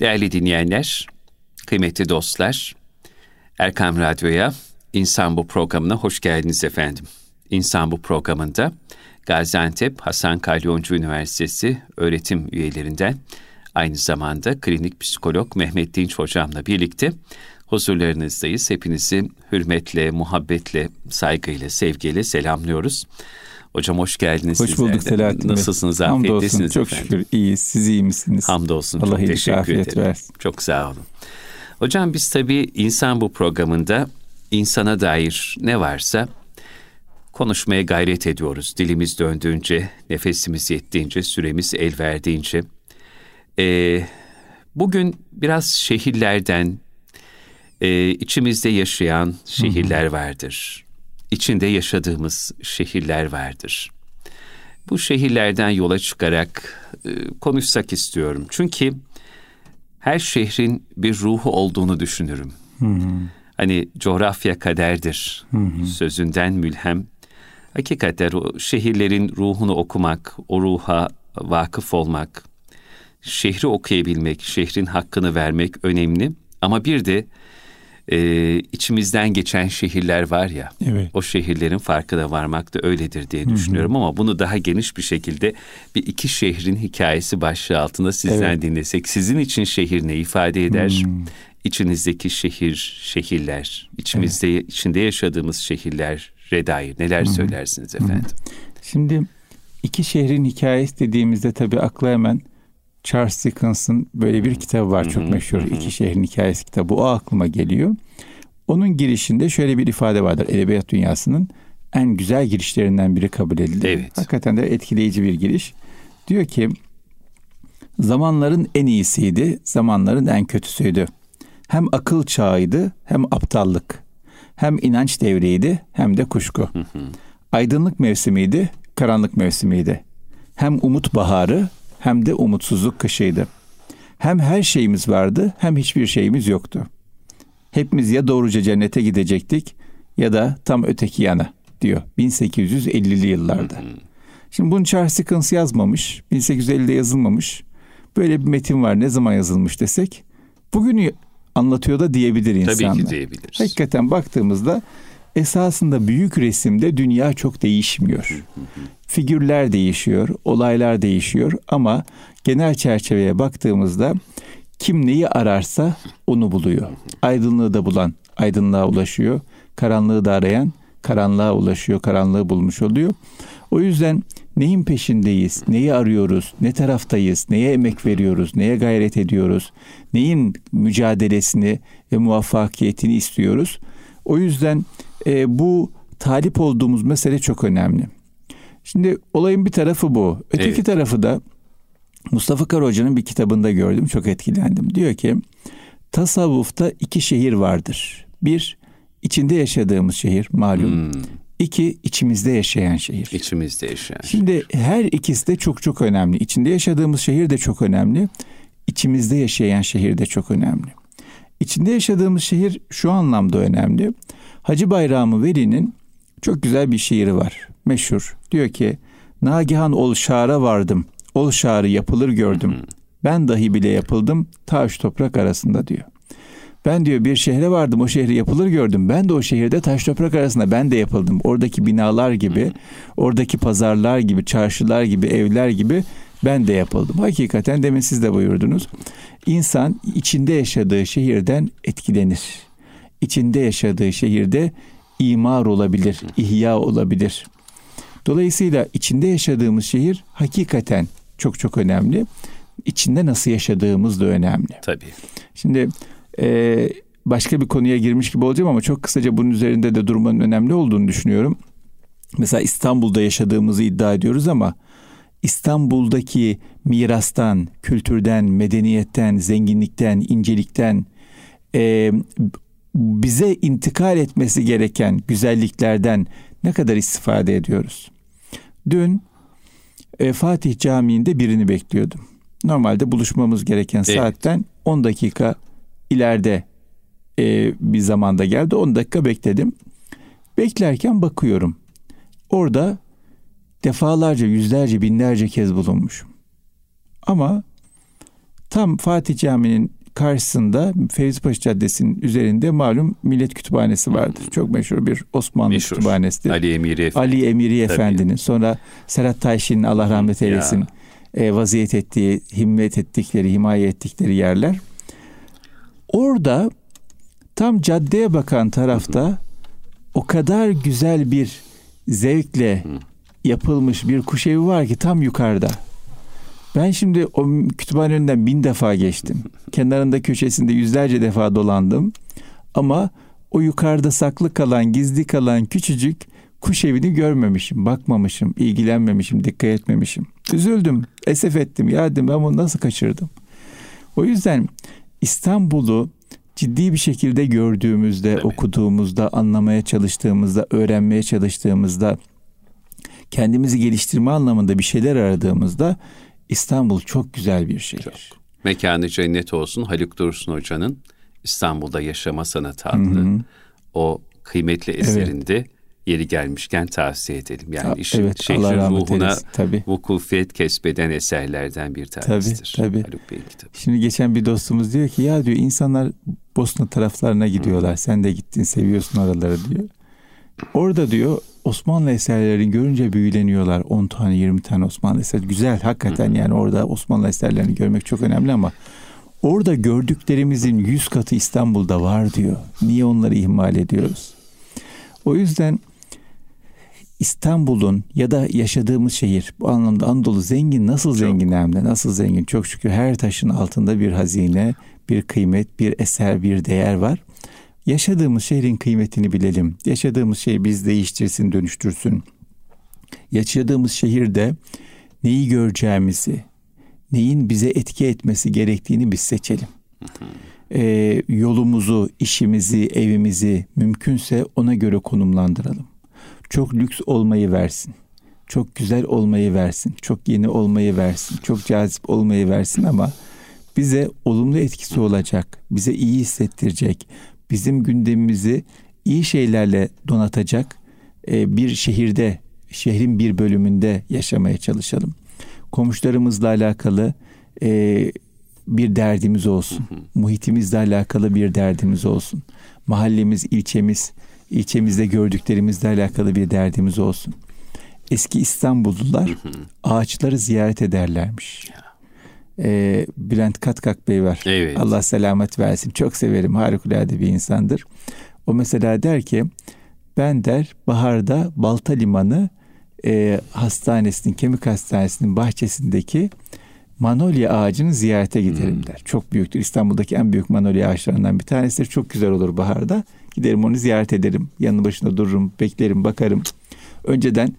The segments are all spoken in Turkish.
Değerli dinleyenler, kıymetli dostlar, Erkam Radyo'ya İnsan Bu programına hoş geldiniz efendim. İnsan Bu programında Gaziantep Hasan Kalyoncu Üniversitesi öğretim üyelerinden aynı zamanda klinik psikolog Mehmet Dinç hocamla birlikte huzurlarınızdayız. Hepinizi hürmetle, muhabbetle, saygıyla, sevgiyle selamlıyoruz. Hocam hoş geldiniz. Hoş bulduk Selahattin Nasılsınız? Afiyettesiniz Çok efendim. şükür iyiyiz. Siz iyi misiniz? Hamdolsun. Allah çok teşekkür afiyet ederim. versin. Çok sağ olun. Hocam biz tabii insan bu programında insana dair ne varsa konuşmaya gayret ediyoruz. Dilimiz döndüğünce, nefesimiz yettiğince, süremiz el verdiğince. Ee, bugün biraz şehirlerden, e, içimizde yaşayan şehirler vardır. İçinde yaşadığımız şehirler vardır. Bu şehirlerden yola çıkarak e, konuşsak istiyorum. Çünkü her şehrin bir ruhu olduğunu düşünürüm. Hani coğrafya kaderdir sözünden mülhem. Hakikaten o şehirlerin ruhunu okumak, o ruha vakıf olmak, şehri okuyabilmek, şehrin hakkını vermek önemli. Ama bir de e, içimizden geçen şehirler var ya, Evet. o şehirlerin farkına varmak da öyledir diye düşünüyorum. Ama bunu daha geniş bir şekilde bir iki şehrin hikayesi başlığı altında sizden Evet. dinlesek. Sizin için şehir ne ifade eder? Hmm. İçinizdeki şehir, şehirler, içimizde içinde yaşadığımız şehirlere dair neler söylersiniz efendim? Şimdi iki şehrin hikayesi dediğimizde tabii akla hemen Charles Dickens'ın böyle bir kitabı var çok meşhur. İki şehrin hikayesi kitabı. O aklıma geliyor. Onun girişinde şöyle bir ifade vardır. Edebiyat dünyasının en güzel girişlerinden biri kabul edilir. Evet. Hakikaten de etkileyici bir giriş. Diyor ki zamanların en iyisiydi, zamanların en kötüsüydü. Hem akıl çağıydı hem aptallık. Hem inanç devriydi hem de kuşku. Aydınlık mevsimiydi, karanlık mevsimiydi. Hem umut baharı hem de umutsuzluk kışıydı. Hem her şeyimiz vardı hem hiçbir şeyimiz yoktu. Hepimiz ya doğruca cennete gidecektik ya da tam öteki yana diyor 1850'li yıllarda. Şimdi bunu Charles Dickens yazmamış, 1850'de yazılmamış. Böyle bir metin var ne zaman yazılmış desek bugünü anlatıyor da diyebilir insanlar. Tabii ki diyebiliriz. Hakikaten baktığımızda esasında büyük resimde dünya çok değişmiyor. Figürler değişiyor, olaylar değişiyor ama genel çerçeveye baktığımızda kim neyi ararsa onu buluyor. Aydınlığı da bulan aydınlığa ulaşıyor. Karanlığı da arayan karanlığa ulaşıyor, karanlığı bulmuş oluyor. O yüzden neyin peşindeyiz, neyi arıyoruz, ne taraftayız, neye emek veriyoruz, neye gayret ediyoruz, neyin mücadelesini ve muvaffakiyetini istiyoruz. O yüzden e, bu talip olduğumuz mesele çok önemli. Şimdi olayın bir tarafı bu. Öteki Evet. tarafı da Mustafa Kara Hoca'nın bir kitabında gördüm. Çok etkilendim. Diyor ki tasavvufta iki şehir vardır. Bir, içinde yaşadığımız şehir malum. Hmm, İki, içimizde yaşayan şehir. içimizde yaşayan. Şimdi her ikisi de çok çok önemli. İçinde yaşadığımız şehir de çok önemli. İçimizde yaşayan şehir de çok önemli. İçinde yaşadığımız şehir şu anlamda önemli. Hacı Bayramı Veli'nin çok güzel bir şiiri var. Meşhur. Diyor ki Nagihan ol şara vardım. Ol şarı yapılır gördüm. Ben dahi bile yapıldım taş toprak arasında diyor. Ben diyor bir şehre vardım o şehri yapılır gördüm. Ben de o şehirde taş toprak arasında ben de yapıldım. Oradaki binalar gibi, oradaki pazarlar gibi, çarşılar gibi, evler gibi ben de yapıldım. Hakikaten demin siz de buyurdunuz. İnsan içinde yaşadığı şehirden etkilenir. İçinde yaşadığı şehirde imar olabilir, ihya olabilir. Dolayısıyla içinde yaşadığımız şehir hakikaten çok çok önemli. İçinde nasıl yaşadığımız da önemli. Tabii. Şimdi e, başka bir konuya girmiş gibi olacağım ama çok kısaca bunun üzerinde de durmanın önemli olduğunu düşünüyorum. Mesela İstanbul'da yaşadığımızı iddia ediyoruz ama İstanbul'daki mirastan, kültürden, medeniyetten, zenginlikten, incelikten e, bize intikal etmesi gereken güzelliklerden ne kadar istifade ediyoruz? Dün e, Fatih Camii'nde birini bekliyordum. Normalde buluşmamız gereken Evet. saatten 10 dakika ileride e, bir zamanda geldi. 10 dakika bekledim. Beklerken bakıyorum. Orada defalarca, yüzlerce, binlerce kez bulunmuşum. Ama Tam Fatih Camii'nin karşısında Fevzipaşa Caddesi'nin üzerinde malum Millet Kütüphanesi vardır. Çok meşhur bir Osmanlı meşhur. kütüphanesidir. Ali Emiri Efendi. Ali Emiri Efendi'nin sonra Serhat Tayşin'in Allah rahmet eylesin e, vaziyet ettiği, himmet ettikleri, himaye ettikleri yerler. Orada tam caddeye bakan tarafta o kadar güzel bir zevkle yapılmış bir kuş evi var ki tam yukarıda. Ben şimdi o kütüphane önünden bin defa geçtim. Kenarında köşesinde yüzlerce defa dolandım. Ama o yukarıda saklı kalan, gizli kalan küçücük kuş evini görmemişim, bakmamışım, ilgilenmemişim, dikkat etmemişim. Üzüldüm, esef ettim. Ya dedim ben bunu nasıl kaçırdım? O yüzden İstanbul'u ciddi bir şekilde gördüğümüzde, Tabii. okuduğumuzda, anlamaya çalıştığımızda, öğrenmeye çalıştığımızda, kendimizi geliştirme anlamında bir şeyler aradığımızda İstanbul çok güzel bir şehir. Çok. Mekanı cennet olsun Haluk Dursun Hoca'nın İstanbul'da Yaşama Sanatı adlı Hı-hı. o kıymetli eserinde evet. yeri gelmişken tavsiye edelim. Yani işin evet, şehrin ruhuna tabii. vukufiyet kesbeden eserlerden bir tanesidir. Tabii, tabii. Haluk Bey'in kitabı. Şimdi geçen bir dostumuz diyor ki ya diyor insanlar Bosna taraflarına gidiyorlar. Hı. Sen de gittin seviyorsun oraları diyor. Orada diyor Osmanlı eserlerini görünce büyüleniyorlar. 10 tane 20 tane Osmanlı eser. Güzel hakikaten yani orada Osmanlı eserlerini görmek çok önemli ama orada gördüklerimizin 100 katı İstanbul'da var diyor. Niye onları ihmal ediyoruz? O yüzden İstanbul'un ya da yaşadığımız şehir bu anlamda Anadolu zengin nasıl zengin hem de nasıl zengin çok şükür her taşın altında bir hazine bir kıymet bir eser bir değer var Yaşadığımız şehrin kıymetini bilelim. Yaşadığımız şey biz değiştirsin, dönüştürsün. Yaşadığımız şehirde neyi göreceğimizi, neyin bize etki etmesi gerektiğini biz seçelim. Ee, yolumuzu, işimizi, evimizi mümkünse ona göre konumlandıralım. Çok lüks olmayı versin. Çok güzel olmayı versin. Çok yeni olmayı versin. Çok cazip olmayı versin ama bize olumlu etkisi olacak, bize iyi hissettirecek, bizim gündemimizi iyi şeylerle donatacak e, bir şehirde, şehrin bir bölümünde yaşamaya çalışalım. Komşularımızla alakalı e, bir derdimiz olsun. Muhitimizle alakalı bir derdimiz olsun. Mahallemiz, ilçemiz, ilçemizde gördüklerimizle alakalı bir derdimiz olsun. Eski İstanbullular ağaçları ziyaret ederlermiş e, Bülent Katkak Bey var. Evet. Allah selamet versin. Çok severim. Harikulade bir insandır. O mesela der ki ben der baharda Balta Limanı e, hastanesinin, kemik hastanesinin bahçesindeki manolya ağacını ziyarete giderim hmm. der. Çok büyüktür. İstanbul'daki en büyük manolya ağaçlarından bir tanesidir. Çok güzel olur baharda. Giderim onu ziyaret ederim. Yanı başında dururum, beklerim, bakarım. Önceden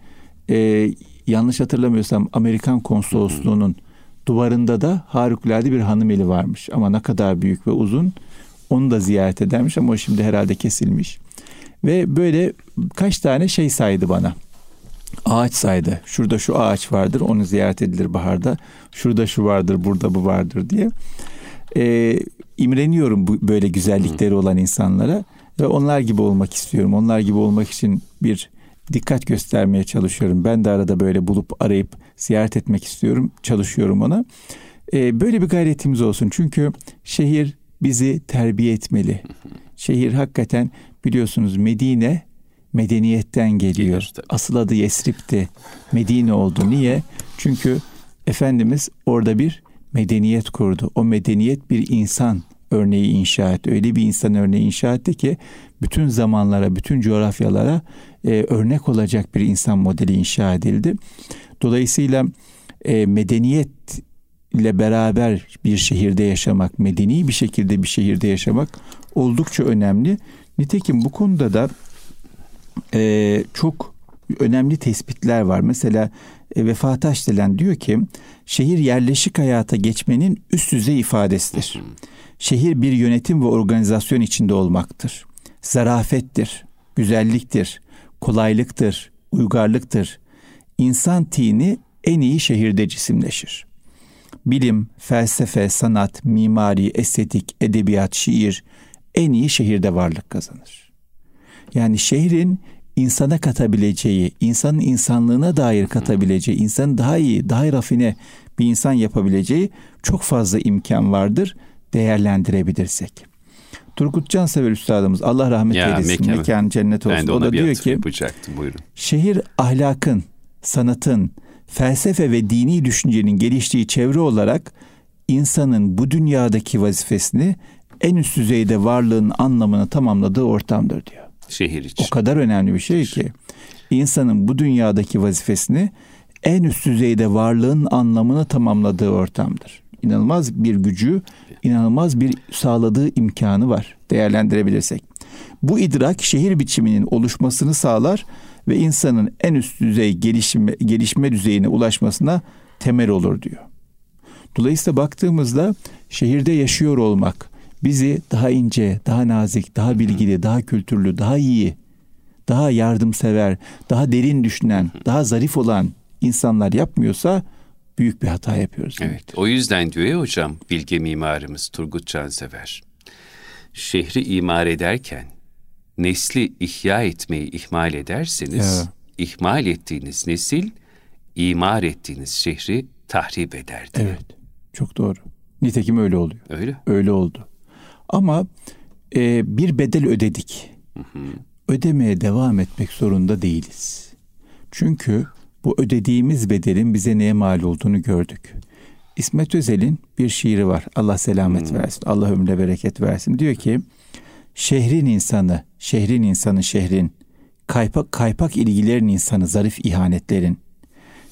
e, yanlış hatırlamıyorsam Amerikan konsolosluğunun hmm Duvarında da harikulade bir hanım eli varmış. Ama ne kadar büyük ve uzun. Onu da ziyaret edermiş ama o şimdi herhalde kesilmiş. Ve böyle kaç tane şey saydı bana. Ağaç saydı. Şurada şu ağaç vardır onu ziyaret edilir baharda. Şurada şu vardır burada bu vardır diye. Ee, imreniyorum bu böyle güzellikleri olan insanlara ve onlar gibi olmak istiyorum. Onlar gibi olmak için bir dikkat göstermeye çalışıyorum. Ben de arada böyle bulup arayıp ziyaret etmek istiyorum. Çalışıyorum ona. Ee, böyle bir gayretimiz olsun. Çünkü şehir bizi terbiye etmeli. Şehir hakikaten biliyorsunuz Medine medeniyetten geliyor. Gelir, Asıl adı Yesrib'ti. Medine oldu. Niye? Çünkü Efendimiz orada bir medeniyet kurdu. O medeniyet bir insan örneği inşa etti. Öyle bir insan örneği inşa etti ki bütün zamanlara, bütün coğrafyalara e, örnek olacak bir insan modeli inşa edildi. Dolayısıyla e, medeniyet ile beraber bir şehirde yaşamak, medeni bir şekilde bir şehirde yaşamak oldukça önemli. Nitekim bu konuda da e, çok önemli tespitler var. Mesela e, Vefa Taşdelen diyor ki şehir yerleşik hayata geçmenin üst düzey ifadesidir. Şehir bir yönetim ve organizasyon içinde olmaktır. Zarafettir, güzelliktir, kolaylıktır, uygarlıktır. İnsan tini en iyi şehirde cisimleşir. Bilim, felsefe, sanat, mimari, estetik, edebiyat, şiir en iyi şehirde varlık kazanır. Yani şehrin insana katabileceği, insanın insanlığına dair katabileceği, insanı daha iyi, daha rafine bir insan yapabileceği çok fazla imkan vardır değerlendirebilirsek. Turgut Cansever Üstadımız Allah rahmet ya, eylesin. Mekan, mekan cennet olsun. Ben de ona o da diyor ki yapacaktım buyurun. Şehir ahlakın, sanatın, felsefe ve dini düşüncenin geliştiği çevre olarak insanın bu dünyadaki vazifesini en üst düzeyde varlığın anlamını tamamladığı ortamdır diyor. Şehir için. O kadar önemli bir şey ki insanın bu dünyadaki vazifesini en üst düzeyde varlığın anlamını tamamladığı ortamdır. İnanılmaz bir gücü, inanılmaz bir sağladığı imkanı var değerlendirebilirsek. Bu idrak şehir biçiminin oluşmasını sağlar ve insanın en üst düzey gelişme, gelişme düzeyine ulaşmasına temel olur diyor. Dolayısıyla baktığımızda şehirde yaşıyor olmak bizi daha ince, daha nazik, daha bilgili, daha kültürlü, daha iyi, daha yardımsever, daha derin düşünen, daha zarif olan insanlar yapmıyorsa büyük bir hata yapıyoruz. Evet. Demektir. O yüzden diyor ya hocam bilge mimarımız Turgut Cansever. Şehri imar ederken nesli ihya etmeyi ihmal ederseniz evet. ihmal ettiğiniz nesil imar ettiğiniz şehri tahrip eder diyor. Evet. Çok doğru. Nitekim öyle oluyor. Öyle. Öyle oldu. Ama e, bir bedel ödedik. Hı hı. Ödemeye devam etmek zorunda değiliz. Çünkü bu ödediğimiz bedelin bize neye mal olduğunu gördük. İsmet Özel'in bir şiiri var. Allah selamet hmm. versin. Allah ömrüne bereket versin. Diyor ki şehrin insanı, şehrin insanı şehrin, kaypak, kaypak ilgilerin insanı zarif ihanetlerin,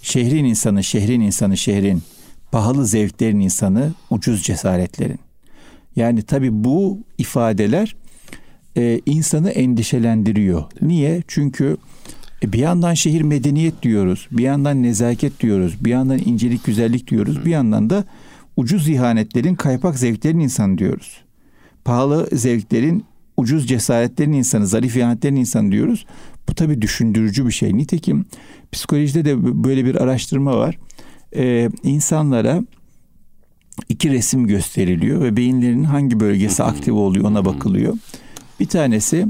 şehrin insanı, şehrin insanı şehrin, pahalı zevklerin insanı ucuz cesaretlerin. Yani tabi bu ifadeler e, insanı endişelendiriyor. Niye? Çünkü bir yandan şehir medeniyet diyoruz, bir yandan nezaket diyoruz, bir yandan incelik güzellik diyoruz, bir yandan da ucuz ihanetlerin, kaypak zevklerin insanı diyoruz. Pahalı zevklerin, ucuz cesaretlerin insanı, zarif ihanetlerin insanı diyoruz. Bu tabi düşündürücü bir şey. Nitekim psikolojide de böyle bir araştırma var. Ee, insanlara iki resim gösteriliyor ve beyinlerinin hangi bölgesi aktif oluyor ona bakılıyor. Bir tanesi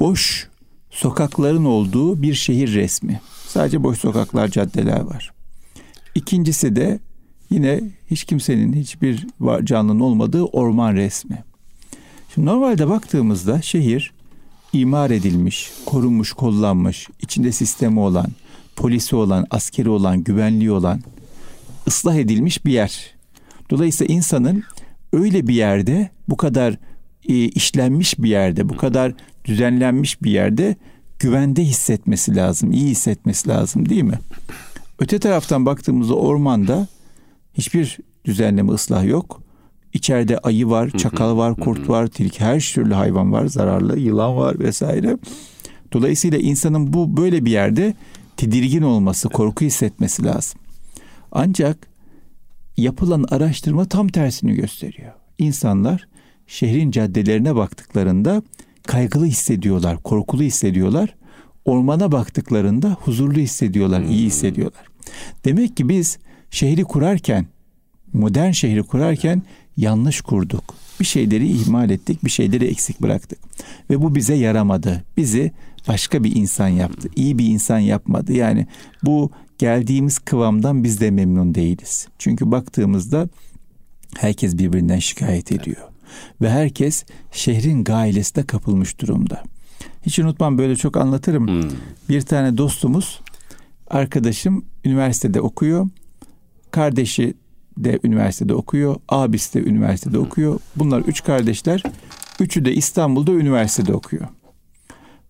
boş sokakların olduğu bir şehir resmi. Sadece boş sokaklar, caddeler var. İkincisi de yine hiç kimsenin, hiçbir canlının olmadığı orman resmi. Şimdi normalde baktığımızda şehir imar edilmiş, korunmuş, kollanmış, içinde sistemi olan, polisi olan, askeri olan, güvenliği olan, ıslah edilmiş bir yer. Dolayısıyla insanın öyle bir yerde bu kadar işlenmiş bir yerde, bu kadar düzenlenmiş bir yerde güvende hissetmesi lazım, iyi hissetmesi lazım değil mi? Öte taraftan baktığımızda ormanda hiçbir düzenleme ıslah yok. İçeride ayı var, çakal var, kurt var, tilki her türlü hayvan var, zararlı yılan var vesaire. Dolayısıyla insanın bu böyle bir yerde tedirgin olması, korku hissetmesi lazım. Ancak yapılan araştırma tam tersini gösteriyor. İnsanlar şehrin caddelerine baktıklarında kaygılı hissediyorlar, korkulu hissediyorlar. Ormana baktıklarında huzurlu hissediyorlar, iyi hmm. hissediyorlar. Demek ki biz şehri kurarken, modern şehri kurarken yanlış kurduk. Bir şeyleri ihmal ettik, bir şeyleri eksik bıraktık. Ve bu bize yaramadı. Bizi başka bir insan yaptı. İyi bir insan yapmadı. Yani bu geldiğimiz kıvamdan biz de memnun değiliz. Çünkü baktığımızda herkes birbirinden şikayet ediyor. Ve herkes şehrin gailesine kapılmış durumda. Hiç unutmam böyle çok anlatırım. Hmm. Bir tane dostumuz, arkadaşım üniversitede okuyor. Kardeşi de üniversitede okuyor. Abisi de üniversitede hmm. okuyor. Bunlar üç kardeşler. Üçü de İstanbul'da üniversitede okuyor.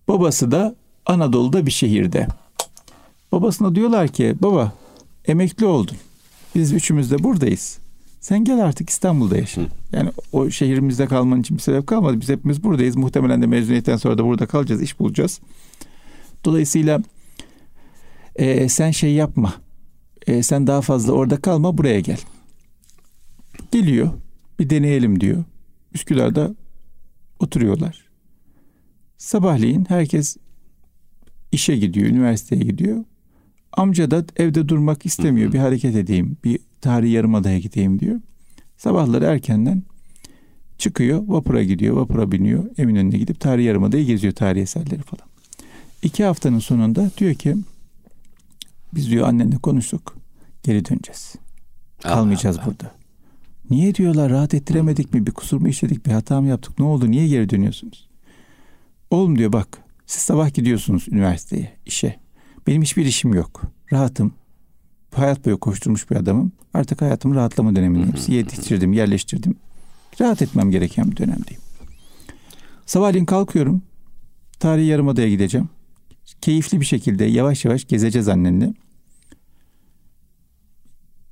Babası da Anadolu'da bir şehirde. Babasına diyorlar ki baba emekli oldun. Biz üçümüz de buradayız. Sen gel artık İstanbul'da yaşa. Hı. Yani o şehrimizde kalman için bir sebep kalmadı. Biz hepimiz buradayız. Muhtemelen de mezuniyetten sonra da burada kalacağız. iş bulacağız. Dolayısıyla e, sen şey yapma. E, sen daha fazla orada kalma buraya gel. Geliyor. Bir deneyelim diyor. Üsküdar'da oturuyorlar. Sabahleyin herkes işe gidiyor, üniversiteye gidiyor. Amca da evde durmak istemiyor. Bir hareket edeyim, bir tarihi yarımadaya gideyim diyor. Sabahları erkenden çıkıyor, vapura gidiyor, vapura biniyor. Eminönü'ne gidip tarihi yarımadayı geziyor, tarihi eserleri falan. İki haftanın sonunda diyor ki biz diyor annenle konuştuk, geri döneceğiz. Kalmayacağız Allah burada. Niye diyorlar rahat ettiremedik mi? Bir kusur mu işledik? Bir hata mı yaptık? Ne oldu? Niye geri dönüyorsunuz? Oğlum diyor bak siz sabah gidiyorsunuz üniversiteye, işe. Benim hiçbir işim yok. Rahatım. Hayat boyu koşturmuş bir adamım. Artık hayatımı rahatlama dönemindeyim. Hepsi yetiştirdim, yerleştirdim. Rahat etmem gereken bir dönemdeyim. Sabahleyin kalkıyorum. Tarihi Yarımada'ya gideceğim. Keyifli bir şekilde yavaş yavaş gezeceğiz annenle.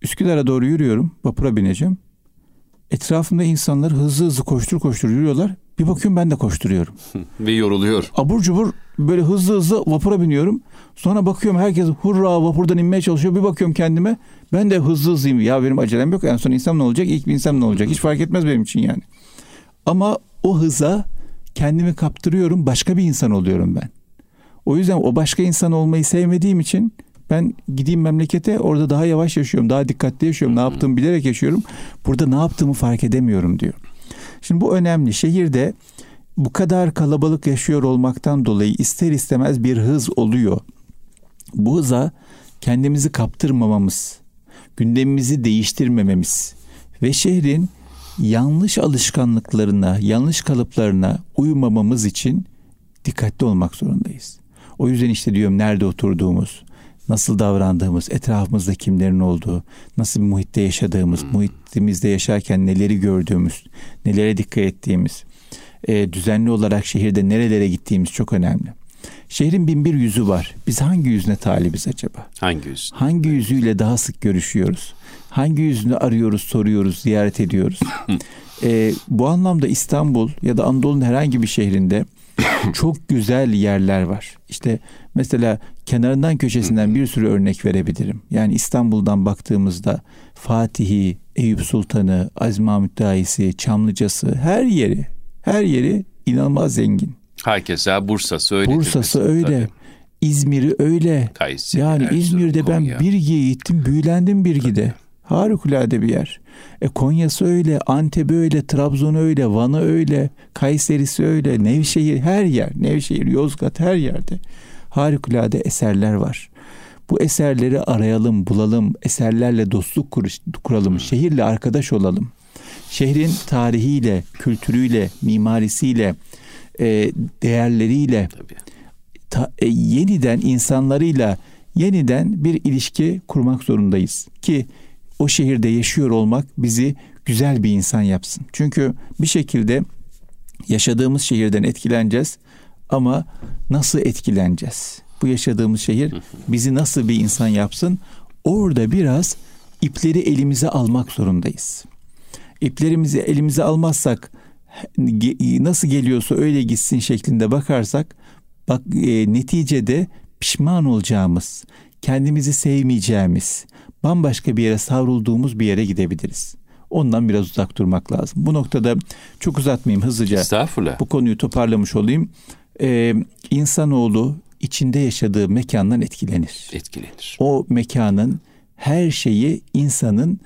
Üsküdar'a doğru yürüyorum. Vapura bineceğim. Etrafımda insanlar hızlı hızlı koştur koştur yürüyorlar. Bir bakıyorum ben de koşturuyorum. Ve yoruluyor. Abur cubur böyle hızlı hızlı vapura biniyorum. Sonra bakıyorum herkes hurra vapurdan inmeye çalışıyor. Bir bakıyorum kendime ben de hızlı hızlıyım. Ya benim acelem yok. En son insan ne olacak? İlk bir insan ne olacak? Hiç fark etmez benim için yani. Ama o hıza kendimi kaptırıyorum. Başka bir insan oluyorum ben. O yüzden o başka insan olmayı sevmediğim için ben gideyim memlekete orada daha yavaş yaşıyorum. Daha dikkatli yaşıyorum. Ne yaptığımı bilerek yaşıyorum. Burada ne yaptığımı fark edemiyorum diyor. Şimdi bu önemli. Şehirde bu kadar kalabalık yaşıyor olmaktan dolayı ister istemez bir hız oluyor. Bu hıza kendimizi kaptırmamamız, gündemimizi değiştirmememiz ve şehrin yanlış alışkanlıklarına, yanlış kalıplarına uymamamız için dikkatli olmak zorundayız. O yüzden işte diyorum nerede oturduğumuz, nasıl davrandığımız, etrafımızda kimlerin olduğu, nasıl bir muhitte yaşadığımız, hmm. muhitimizde yaşarken neleri gördüğümüz, nelere dikkat ettiğimiz, e, düzenli olarak şehirde nerelere gittiğimiz çok önemli. Şehrin bin bir yüzü var. Biz hangi yüzüne talibiz acaba? Hangi yüz? Hangi yüzüyle daha sık görüşüyoruz? Hangi yüzünü arıyoruz, soruyoruz, ziyaret ediyoruz? e, bu anlamda İstanbul ya da Anadolu'nun herhangi bir şehrinde çok güzel yerler var. İşte mesela kenarından köşesinden bir sürü örnek verebilirim. Yani İstanbul'dan baktığımızda Fatih'i, Eyüp Sultan'ı, Aziz Mahmut Daisi, Çamlıca'sı her yeri, her yeri inanılmaz zengin. Herkese Bursa'sı öyle. Bursa'sı öyle. Tabii. İzmir'i öyle. Kayseri, yani Erzurum, İzmir'de ben Konya. Birgi'ye gittim, büyülendim Birgi'de. Harikulade bir yer. E Konya'sı öyle, Antep öyle, Trabzon öyle, Van'ı öyle, Kayseri'si öyle, Nevşehir her yer, Nevşehir, Yozgat her yerde harikulade eserler var. Bu eserleri arayalım, bulalım, eserlerle dostluk kuralım, şehirle arkadaş olalım. Şehrin tarihiyle, kültürüyle, mimarisiyle, e, değerleriyle, ta, e, yeniden insanlarıyla yeniden bir ilişki kurmak zorundayız ki o şehirde yaşıyor olmak bizi güzel bir insan yapsın. Çünkü bir şekilde yaşadığımız şehirden etkileneceğiz ama nasıl etkileneceğiz? Bu yaşadığımız şehir bizi nasıl bir insan yapsın? Orada biraz ipleri elimize almak zorundayız. İplerimizi elimize almazsak nasıl geliyorsa öyle gitsin şeklinde bakarsak bak e, neticede pişman olacağımız, kendimizi sevmeyeceğimiz, bambaşka bir yere savrulduğumuz bir yere gidebiliriz. Ondan biraz uzak durmak lazım. Bu noktada çok uzatmayayım hızlıca. Estağfurullah. Bu konuyu toparlamış olayım. Ee, insanoğlu içinde yaşadığı mekandan etkilenir. Etkilenir. O mekanın her şeyi insanın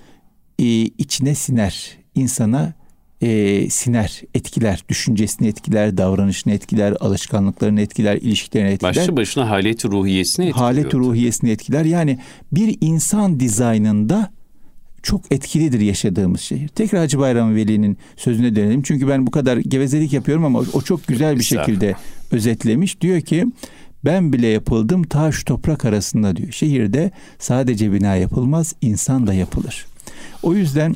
e, içine siner. İnsana e, siner, etkiler, düşüncesini etkiler, davranışını etkiler, alışkanlıklarını etkiler, ilişkilerini etkiler. Başlı başına haleti ruhiyesini etkiler. Haleti ruhiyesini etkiler. Yani bir insan dizaynında çok etkilidir yaşadığımız şehir. Tekrar Hacı Bayram Veli'nin sözüne dönelim. Çünkü ben bu kadar gevezelik yapıyorum ama o çok güzel bir şekilde özetlemiş. Diyor ki ben bile yapıldım taş toprak arasında diyor. Şehirde sadece bina yapılmaz insan da yapılır. O yüzden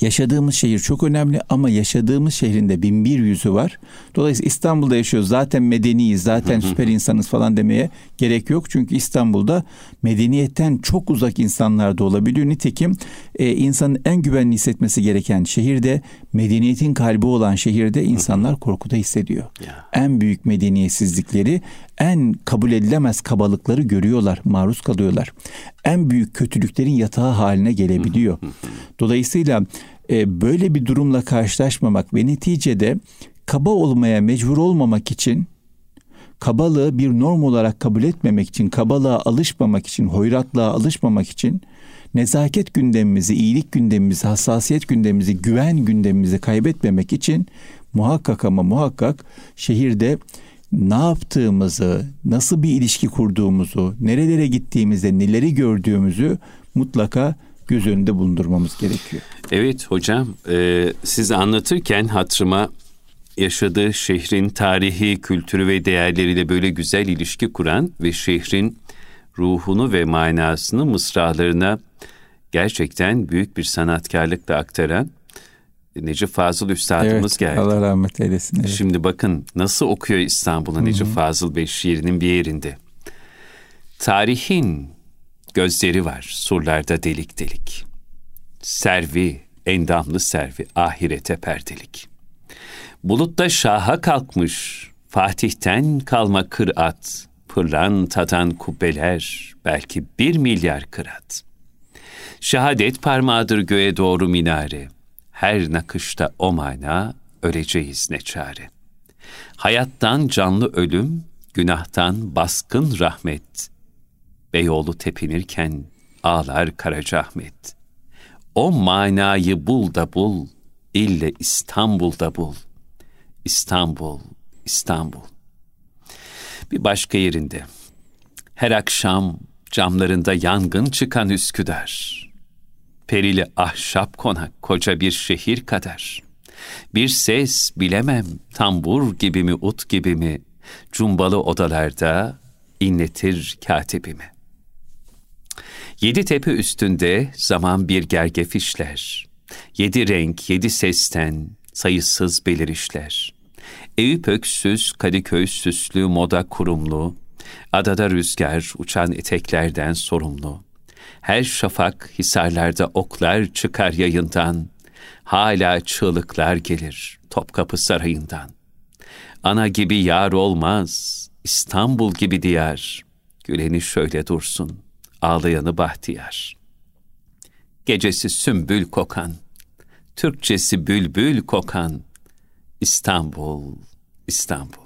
Yaşadığımız şehir çok önemli ama yaşadığımız şehrinde bin bir yüzü var. Dolayısıyla İstanbul'da yaşıyoruz. Zaten medeniyiz, zaten süper insanız falan demeye gerek yok. Çünkü İstanbul'da medeniyetten çok uzak insanlar da olabiliyor. Nitekim e, insanın en güvenli hissetmesi gereken şehirde, medeniyetin kalbi olan şehirde insanlar korkuda hissediyor. En büyük medeniyetsizlikleri, en kabul edilemez kabalıkları görüyorlar, maruz kalıyorlar. En büyük kötülüklerin yatağı haline gelebiliyor. Dolayısıyla e, böyle bir durumla karşılaşmamak ve neticede kaba olmaya mecbur olmamak için kabalığı bir norm olarak kabul etmemek için, kabalığa alışmamak için, hoyratlığa alışmamak için nezaket gündemimizi, iyilik gündemimizi, hassasiyet gündemimizi, güven gündemimizi kaybetmemek için muhakkak ama muhakkak şehirde ne yaptığımızı, nasıl bir ilişki kurduğumuzu, nerelere gittiğimizde neleri gördüğümüzü mutlaka göz önünde bulundurmamız gerekiyor. Evet hocam, e, siz anlatırken hatırıma yaşadığı şehrin tarihi, kültürü ve değerleriyle böyle güzel ilişki kuran ve şehrin ruhunu ve manasını mısralarına gerçekten büyük bir sanatkarlıkla aktaran Necip Fazıl Üstadımız evet, geldi. Allah rahmet eylesin. Evet. Şimdi bakın nasıl okuyor İstanbul'un Necip Fazıl Bey şiirinin bir yerinde. Tarihin gözleri var surlarda delik delik. Servi, endamlı servi, ahirete perdelik. Bulutta şaha kalkmış, Fatih'ten kalma kırat, pırlantadan kubbeler, belki bir milyar kırat. Şehadet parmağıdır göğe doğru minare, her nakışta o mana, öleceğiz ne çare. Hayattan canlı ölüm, günahtan baskın rahmet. Beyoğlu tepinirken ağlar Karacaahmet. O manayı bul da bul, ille İstanbul'da bul. İstanbul, İstanbul. Bir başka yerinde. Her akşam camlarında yangın çıkan Üsküdar. Perili ahşap konak koca bir şehir kadar. Bir ses bilemem tambur gibi mi ut gibi mi cumbalı odalarda inletir katibimi. Yedi tepe üstünde zaman bir gergef işler. Yedi renk, yedi sesten sayısız belirişler. Eyüp öksüz, Kadıköy süslü, moda kurumlu, adada rüzgar, uçan eteklerden sorumlu. Her şafak hisarlarda oklar çıkar yayından, hala çığlıklar gelir Topkapı Sarayı'ndan. Ana gibi yar olmaz, İstanbul gibi diyar, güleni şöyle dursun, ağlayanı bahtiyar. Gecesi sümbül kokan, Türkçesi bülbül kokan, İstanbul, İstanbul.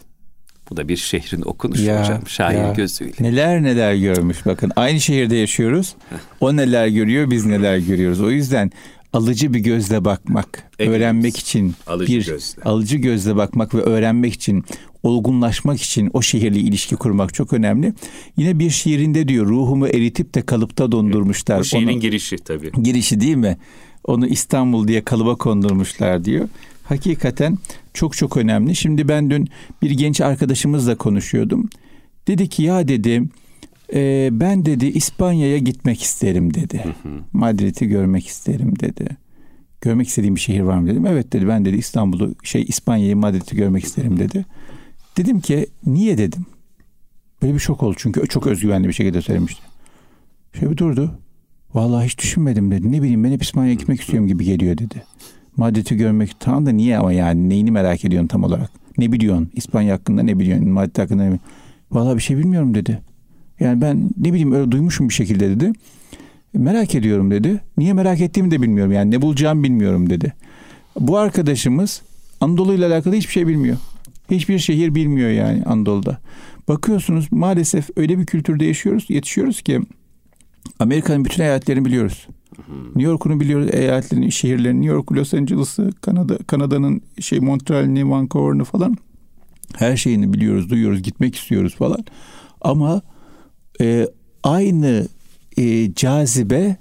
Bu da bir şehrin okunuşu ya, hocam, şair ya. gözüyle. Neler neler görmüş bakın. Aynı şehirde yaşıyoruz. o neler görüyor, biz neler görüyoruz. O yüzden alıcı bir gözle bakmak, evet. öğrenmek için alıcı bir gözle. alıcı gözle bakmak ve öğrenmek için, olgunlaşmak için o şehirle ilişki kurmak çok önemli. Yine bir şiirinde diyor ruhumu eritip de kalıpta dondurmuşlar. Evet. Bu şiirin Onu, girişi tabii. Girişi değil mi? Onu İstanbul diye kalıba kondurmuşlar diyor. Hakikaten çok çok önemli. Şimdi ben dün bir genç arkadaşımızla konuşuyordum. Dedi ki ya dedi e, ben dedi İspanya'ya gitmek isterim dedi. Madrid'i görmek isterim dedi. Görmek istediğim bir şehir var mı dedim. Evet dedi ben dedi İstanbul'u şey İspanya'yı Madrid'i görmek isterim dedi. Dedim ki niye dedim. Böyle bir şok oldu çünkü çok özgüvenli bir şekilde söylemişti. Şöyle bir durdu. Vallahi hiç düşünmedim dedi. Ne bileyim ben hep İspanya'ya gitmek istiyorum gibi geliyor dedi. Madrid'i görmek tamam da niye ama yani neyini merak ediyorsun tam olarak? Ne biliyorsun? İspanya hakkında ne biliyorsun? Madrid hakkında ne biliyorsun? Vallahi bir şey bilmiyorum dedi. Yani ben ne bileyim öyle duymuşum bir şekilde dedi. Merak ediyorum dedi. Niye merak ettiğimi de bilmiyorum. Yani ne bulacağımı bilmiyorum dedi. Bu arkadaşımız Anadolu ile alakalı hiçbir şey bilmiyor. Hiçbir şehir bilmiyor yani Anadolu'da. Bakıyorsunuz maalesef öyle bir kültürde yaşıyoruz, yetişiyoruz ki Amerika'nın bütün eyaletlerini biliyoruz. New York'unu biliyoruz, eyaletlerini, şehirlerini. New York, Los Angeles'ı, Kanada, Kanada'nın şey Montreal'ini, Vancouver'ını falan her şeyini biliyoruz, duyuyoruz, gitmek istiyoruz falan. Ama e, aynı e, cazibe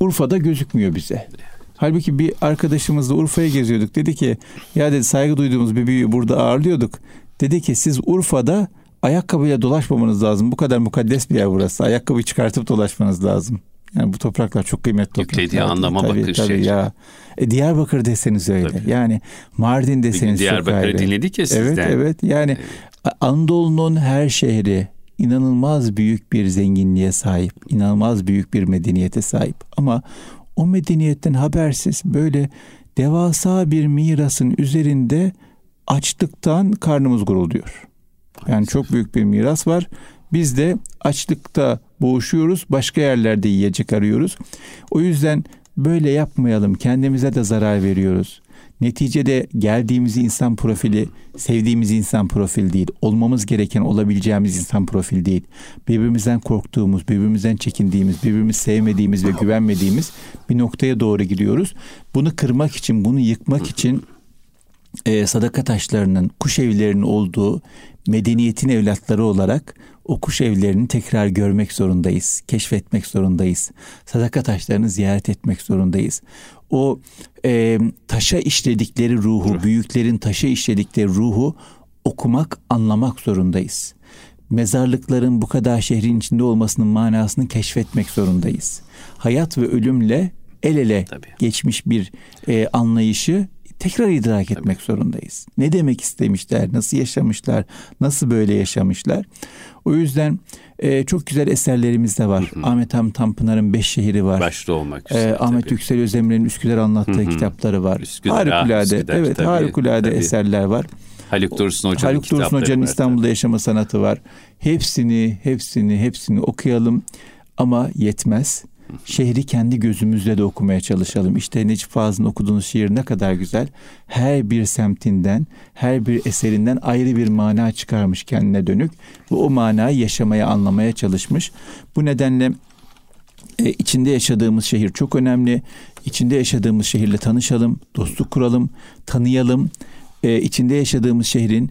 Urfa'da gözükmüyor bize. Halbuki bir arkadaşımızla Urfa'ya geziyorduk. Dedi ki ya dedi saygı duyduğumuz bir büyüğü burada ağırlıyorduk. Dedi ki siz Urfa'da ayakkabıyla dolaşmamanız lazım. Bu kadar mukaddes bir yer burası. Ayakkabıyı çıkartıp dolaşmanız lazım. Yani bu topraklar çok kıymetli topraklar. Yüklediği anlama tabii, bakış tabii şey. ya. E, Diyarbakır deseniz öyle. Tabii. Yani Mardin deseniz çok ayrı. dinledik ya sizden. Evet evet yani evet. Anadolu'nun her şehri inanılmaz büyük bir zenginliğe sahip. inanılmaz büyük bir medeniyete sahip. Ama o medeniyetten habersiz böyle devasa bir mirasın üzerinde açlıktan karnımız gurulduyor. Yani çok büyük bir miras var. Biz de açlıkta boğuşuyoruz, başka yerlerde yiyecek arıyoruz. O yüzden böyle yapmayalım. Kendimize de zarar veriyoruz. Neticede geldiğimiz insan profili sevdiğimiz insan profil değil. Olmamız gereken olabileceğimiz insan profil değil. Birbirimizden korktuğumuz, birbirimizden çekindiğimiz, birbirimizi sevmediğimiz ve güvenmediğimiz bir noktaya doğru gidiyoruz. Bunu kırmak için, bunu yıkmak için e, sadaka taşlarının, kuş evlerinin olduğu medeniyetin evlatları olarak O kuş evlerini tekrar görmek zorundayız, keşfetmek zorundayız. Sadaka taşlarını ziyaret etmek zorundayız. O e, taşa işledikleri ruhu, Ruh. büyüklerin taşa işledikleri ruhu okumak, anlamak zorundayız. Mezarlıkların bu kadar şehrin içinde olmasının manasını keşfetmek zorundayız. Hayat ve ölümle el ele Tabii. geçmiş bir e, anlayışı tekrar idrak etmek Tabii. zorundayız. Ne demek istemişler, nasıl yaşamışlar, nasıl böyle yaşamışlar. O yüzden e, çok güzel eserlerimiz de var. Hı hı. Ahmet Hamit Tanpınar'ın Beş Şehri var. Başta olmak üzere. E, Ahmet tabii. Yüksel Özdemir'in Üsküdar anlattığı hı hı. kitapları var. Üsküdar, harikulade, ah, Üsküdar, evet tabii, harikulade tabii. eserler var. Haluk Dursun Hoca'nın Haluk Dursun Hoca'nın İstanbul'da yaşama sanatı var. Hepsini, hepsini, hepsini okuyalım ama yetmez. Şehri kendi gözümüzle de okumaya çalışalım. İşte Necip Fazıl'ın okuduğunuz şiir ne kadar güzel. Her bir semtinden, her bir eserinden ayrı bir mana çıkarmış kendine dönük. Ve o manayı yaşamaya, anlamaya çalışmış. Bu nedenle e, içinde yaşadığımız şehir çok önemli. İçinde yaşadığımız şehirle tanışalım, dostluk kuralım, tanıyalım. E, içinde yaşadığımız şehrin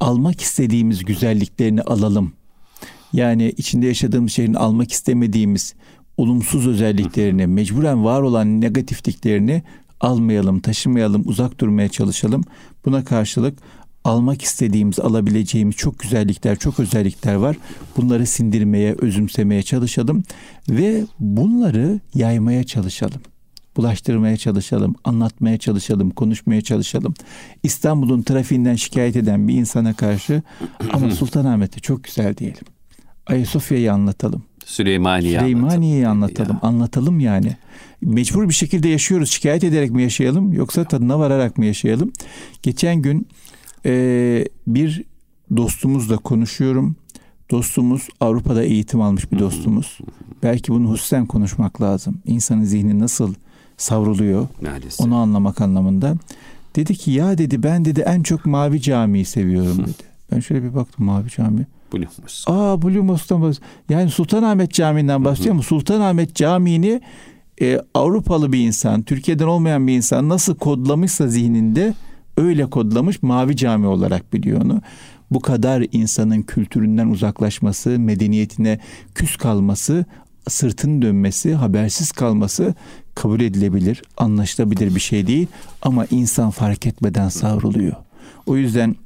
almak istediğimiz güzelliklerini alalım. Yani içinde yaşadığımız şehrin almak istemediğimiz olumsuz özelliklerini, mecburen var olan negatifliklerini almayalım, taşımayalım, uzak durmaya çalışalım. Buna karşılık almak istediğimiz, alabileceğimiz çok güzellikler, çok özellikler var. Bunları sindirmeye, özümsemeye çalışalım ve bunları yaymaya çalışalım. Bulaştırmaya çalışalım, anlatmaya çalışalım, konuşmaya çalışalım. İstanbul'un trafiğinden şikayet eden bir insana karşı ama Sultanahmet'te çok güzel diyelim. Ayasofya'yı anlatalım. Süleymaniye Süleymaniye'yi anlatalım. Ya. Anlatalım yani. Mecbur bir şekilde yaşıyoruz. Şikayet ederek mi yaşayalım yoksa tadına vararak mı yaşayalım? Geçen gün e, bir dostumuzla konuşuyorum. Dostumuz Avrupa'da eğitim almış bir dostumuz. Belki bunu hususen konuşmak lazım. İnsanın zihni nasıl savruluyor Maalesef. onu anlamak anlamında. Dedi ki ya dedi ben dedi en çok Mavi Camii'yi seviyorum dedi. Ben şöyle bir baktım Mavi Cami. Blue Mosque. Aa Blue Mosque'dan bahsediyor. Yani Sultanahmet Camii'nden bahsediyor ama Sultanahmet Camii'ni e, Avrupalı bir insan, Türkiye'den olmayan bir insan nasıl kodlamışsa zihninde öyle kodlamış Mavi Cami olarak biliyor onu. Bu kadar insanın kültüründen uzaklaşması, medeniyetine küs kalması, sırtın dönmesi, habersiz kalması kabul edilebilir, anlaşılabilir bir şey değil ama insan fark etmeden savruluyor. O yüzden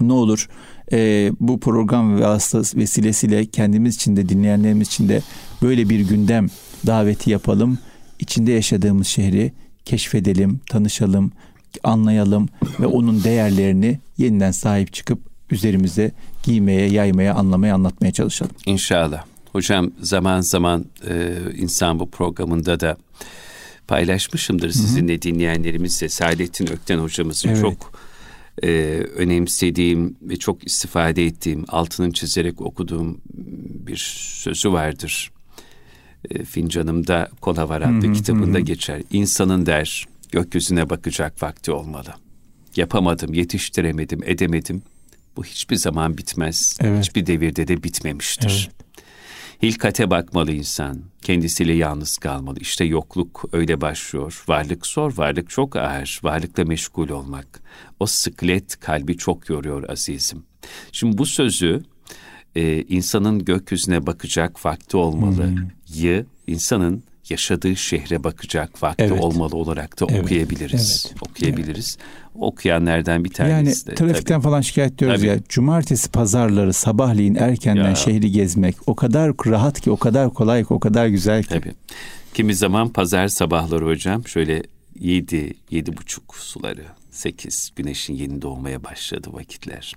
ne olur e, bu program vasıtası vesilesiyle kendimiz için de dinleyenlerimiz için de böyle bir gündem daveti yapalım. İçinde yaşadığımız şehri keşfedelim, tanışalım, anlayalım ve onun değerlerini yeniden sahip çıkıp üzerimize giymeye, yaymaya, anlamaya, anlatmaya çalışalım. İnşallah. Hocam zaman zaman e, insan bu programında da paylaşmışımdır sizinle Hı-hı. dinleyenlerimizle. Saadettin Ökten hocamızın evet. çok e, önemsediğim ve çok istifade ettiğim, altının çizerek okuduğum bir sözü vardır. E, Fincanımda Kola var adlı kitabında geçer. İnsanın der, gökyüzüne bakacak vakti olmalı. Yapamadım, yetiştiremedim, edemedim. Bu hiçbir zaman bitmez. Evet. Hiçbir devirde de bitmemiştir. Evet. Hilkate bakmalı insan. Kendisiyle yalnız kalmalı. İşte yokluk öyle başlıyor. Varlık zor, varlık çok ağır. Varlıkla meşgul olmak. O sıklet kalbi çok yoruyor azizim. Şimdi bu sözü e, insanın gökyüzüne bakacak vakti olmalı. Hmm. Yı insanın yaşadığı şehre bakacak vakti evet. olmalı olarak da evet. okuyabiliriz. Evet. Okuyabiliriz. Evet. Okuyanlardan bir tanesi yani, de. trafikten tabii. falan şikayet ediyoruz tabii. ya. Cumartesi pazarları sabahleyin erkenden ya. şehri gezmek o kadar rahat ki, o kadar kolay ki, o kadar güzel ki. Tabii. Kimi zaman pazar sabahları hocam şöyle yedi, yedi buçuk suları 8 güneşin yeni doğmaya başladı vakitler.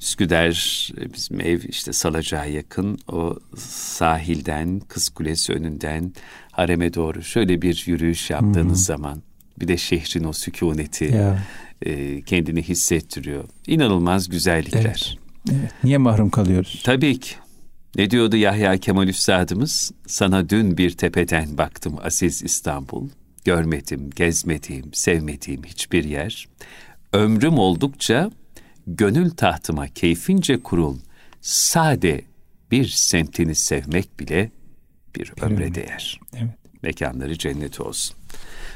Üsküdar e, bizim ev işte Salacak'a yakın o sahilden Kız Kulesi önünden hareme doğru şöyle bir yürüyüş yaptığınız Hı-hı. zaman bir de şehrin o sükuneti e, kendini hissettiriyor. İnanılmaz güzellikler. Evet. Evet. Niye mahrum kalıyoruz? Tabii ki. Ne diyordu Yahya Kemal Üstadımız? Sana dün bir tepeden baktım aziz İstanbul görmedim, gezmediğim, sevmediğim hiçbir yer. Ömrüm oldukça gönül tahtıma keyfince kurul, sade bir semtini sevmek bile bir ömre değer. Evet. Mekanları cennet olsun.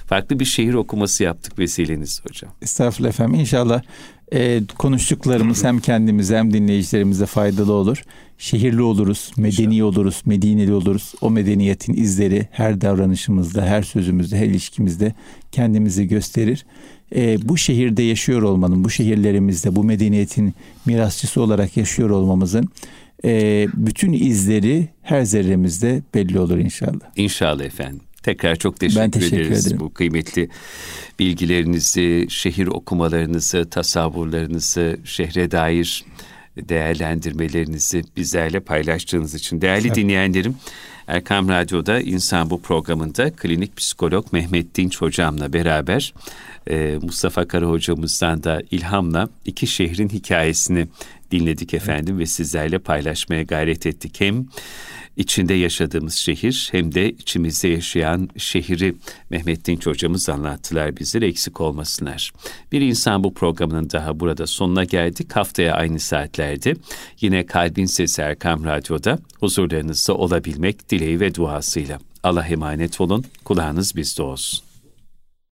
farklı bir şehir okuması yaptık vesileniz hocam. Estağfurullah efendim. İnşallah e, konuştuklarımız hem kendimize hem dinleyicilerimize faydalı olur. Şehirli oluruz, medeni oluruz, medineli oluruz. O medeniyetin izleri her davranışımızda, her sözümüzde, her ilişkimizde kendimizi gösterir. E, bu şehirde yaşıyor olmanın, bu şehirlerimizde, bu medeniyetin mirasçısı olarak yaşıyor olmamızın e, bütün izleri her zerremizde belli olur inşallah. İnşallah efendim. Tekrar çok teşekkür, ben teşekkür ederiz ederim. bu kıymetli bilgilerinizi, şehir okumalarınızı, tasavvurlarınızı, şehre dair değerlendirmelerinizi bizlerle paylaştığınız için. Değerli evet. dinleyenlerim, Erkam Radyo'da İnsan Bu programında klinik psikolog Mehmet Dinç hocamla beraber e, Mustafa Kara hocamızdan da ilhamla iki şehrin hikayesini dinledik efendim evet. ve sizlerle paylaşmaya gayret ettik. Hem içinde yaşadığımız şehir hem de içimizde yaşayan şehri Mehmet Dinç hocamız anlattılar bizlere eksik olmasınlar. Bir insan bu programının daha burada sonuna geldik. Haftaya aynı saatlerde yine Kalbin Sesi Erkam Radyo'da huzurlarınızda olabilmek dileği ve duasıyla. Allah emanet olun, kulağınız bizde olsun.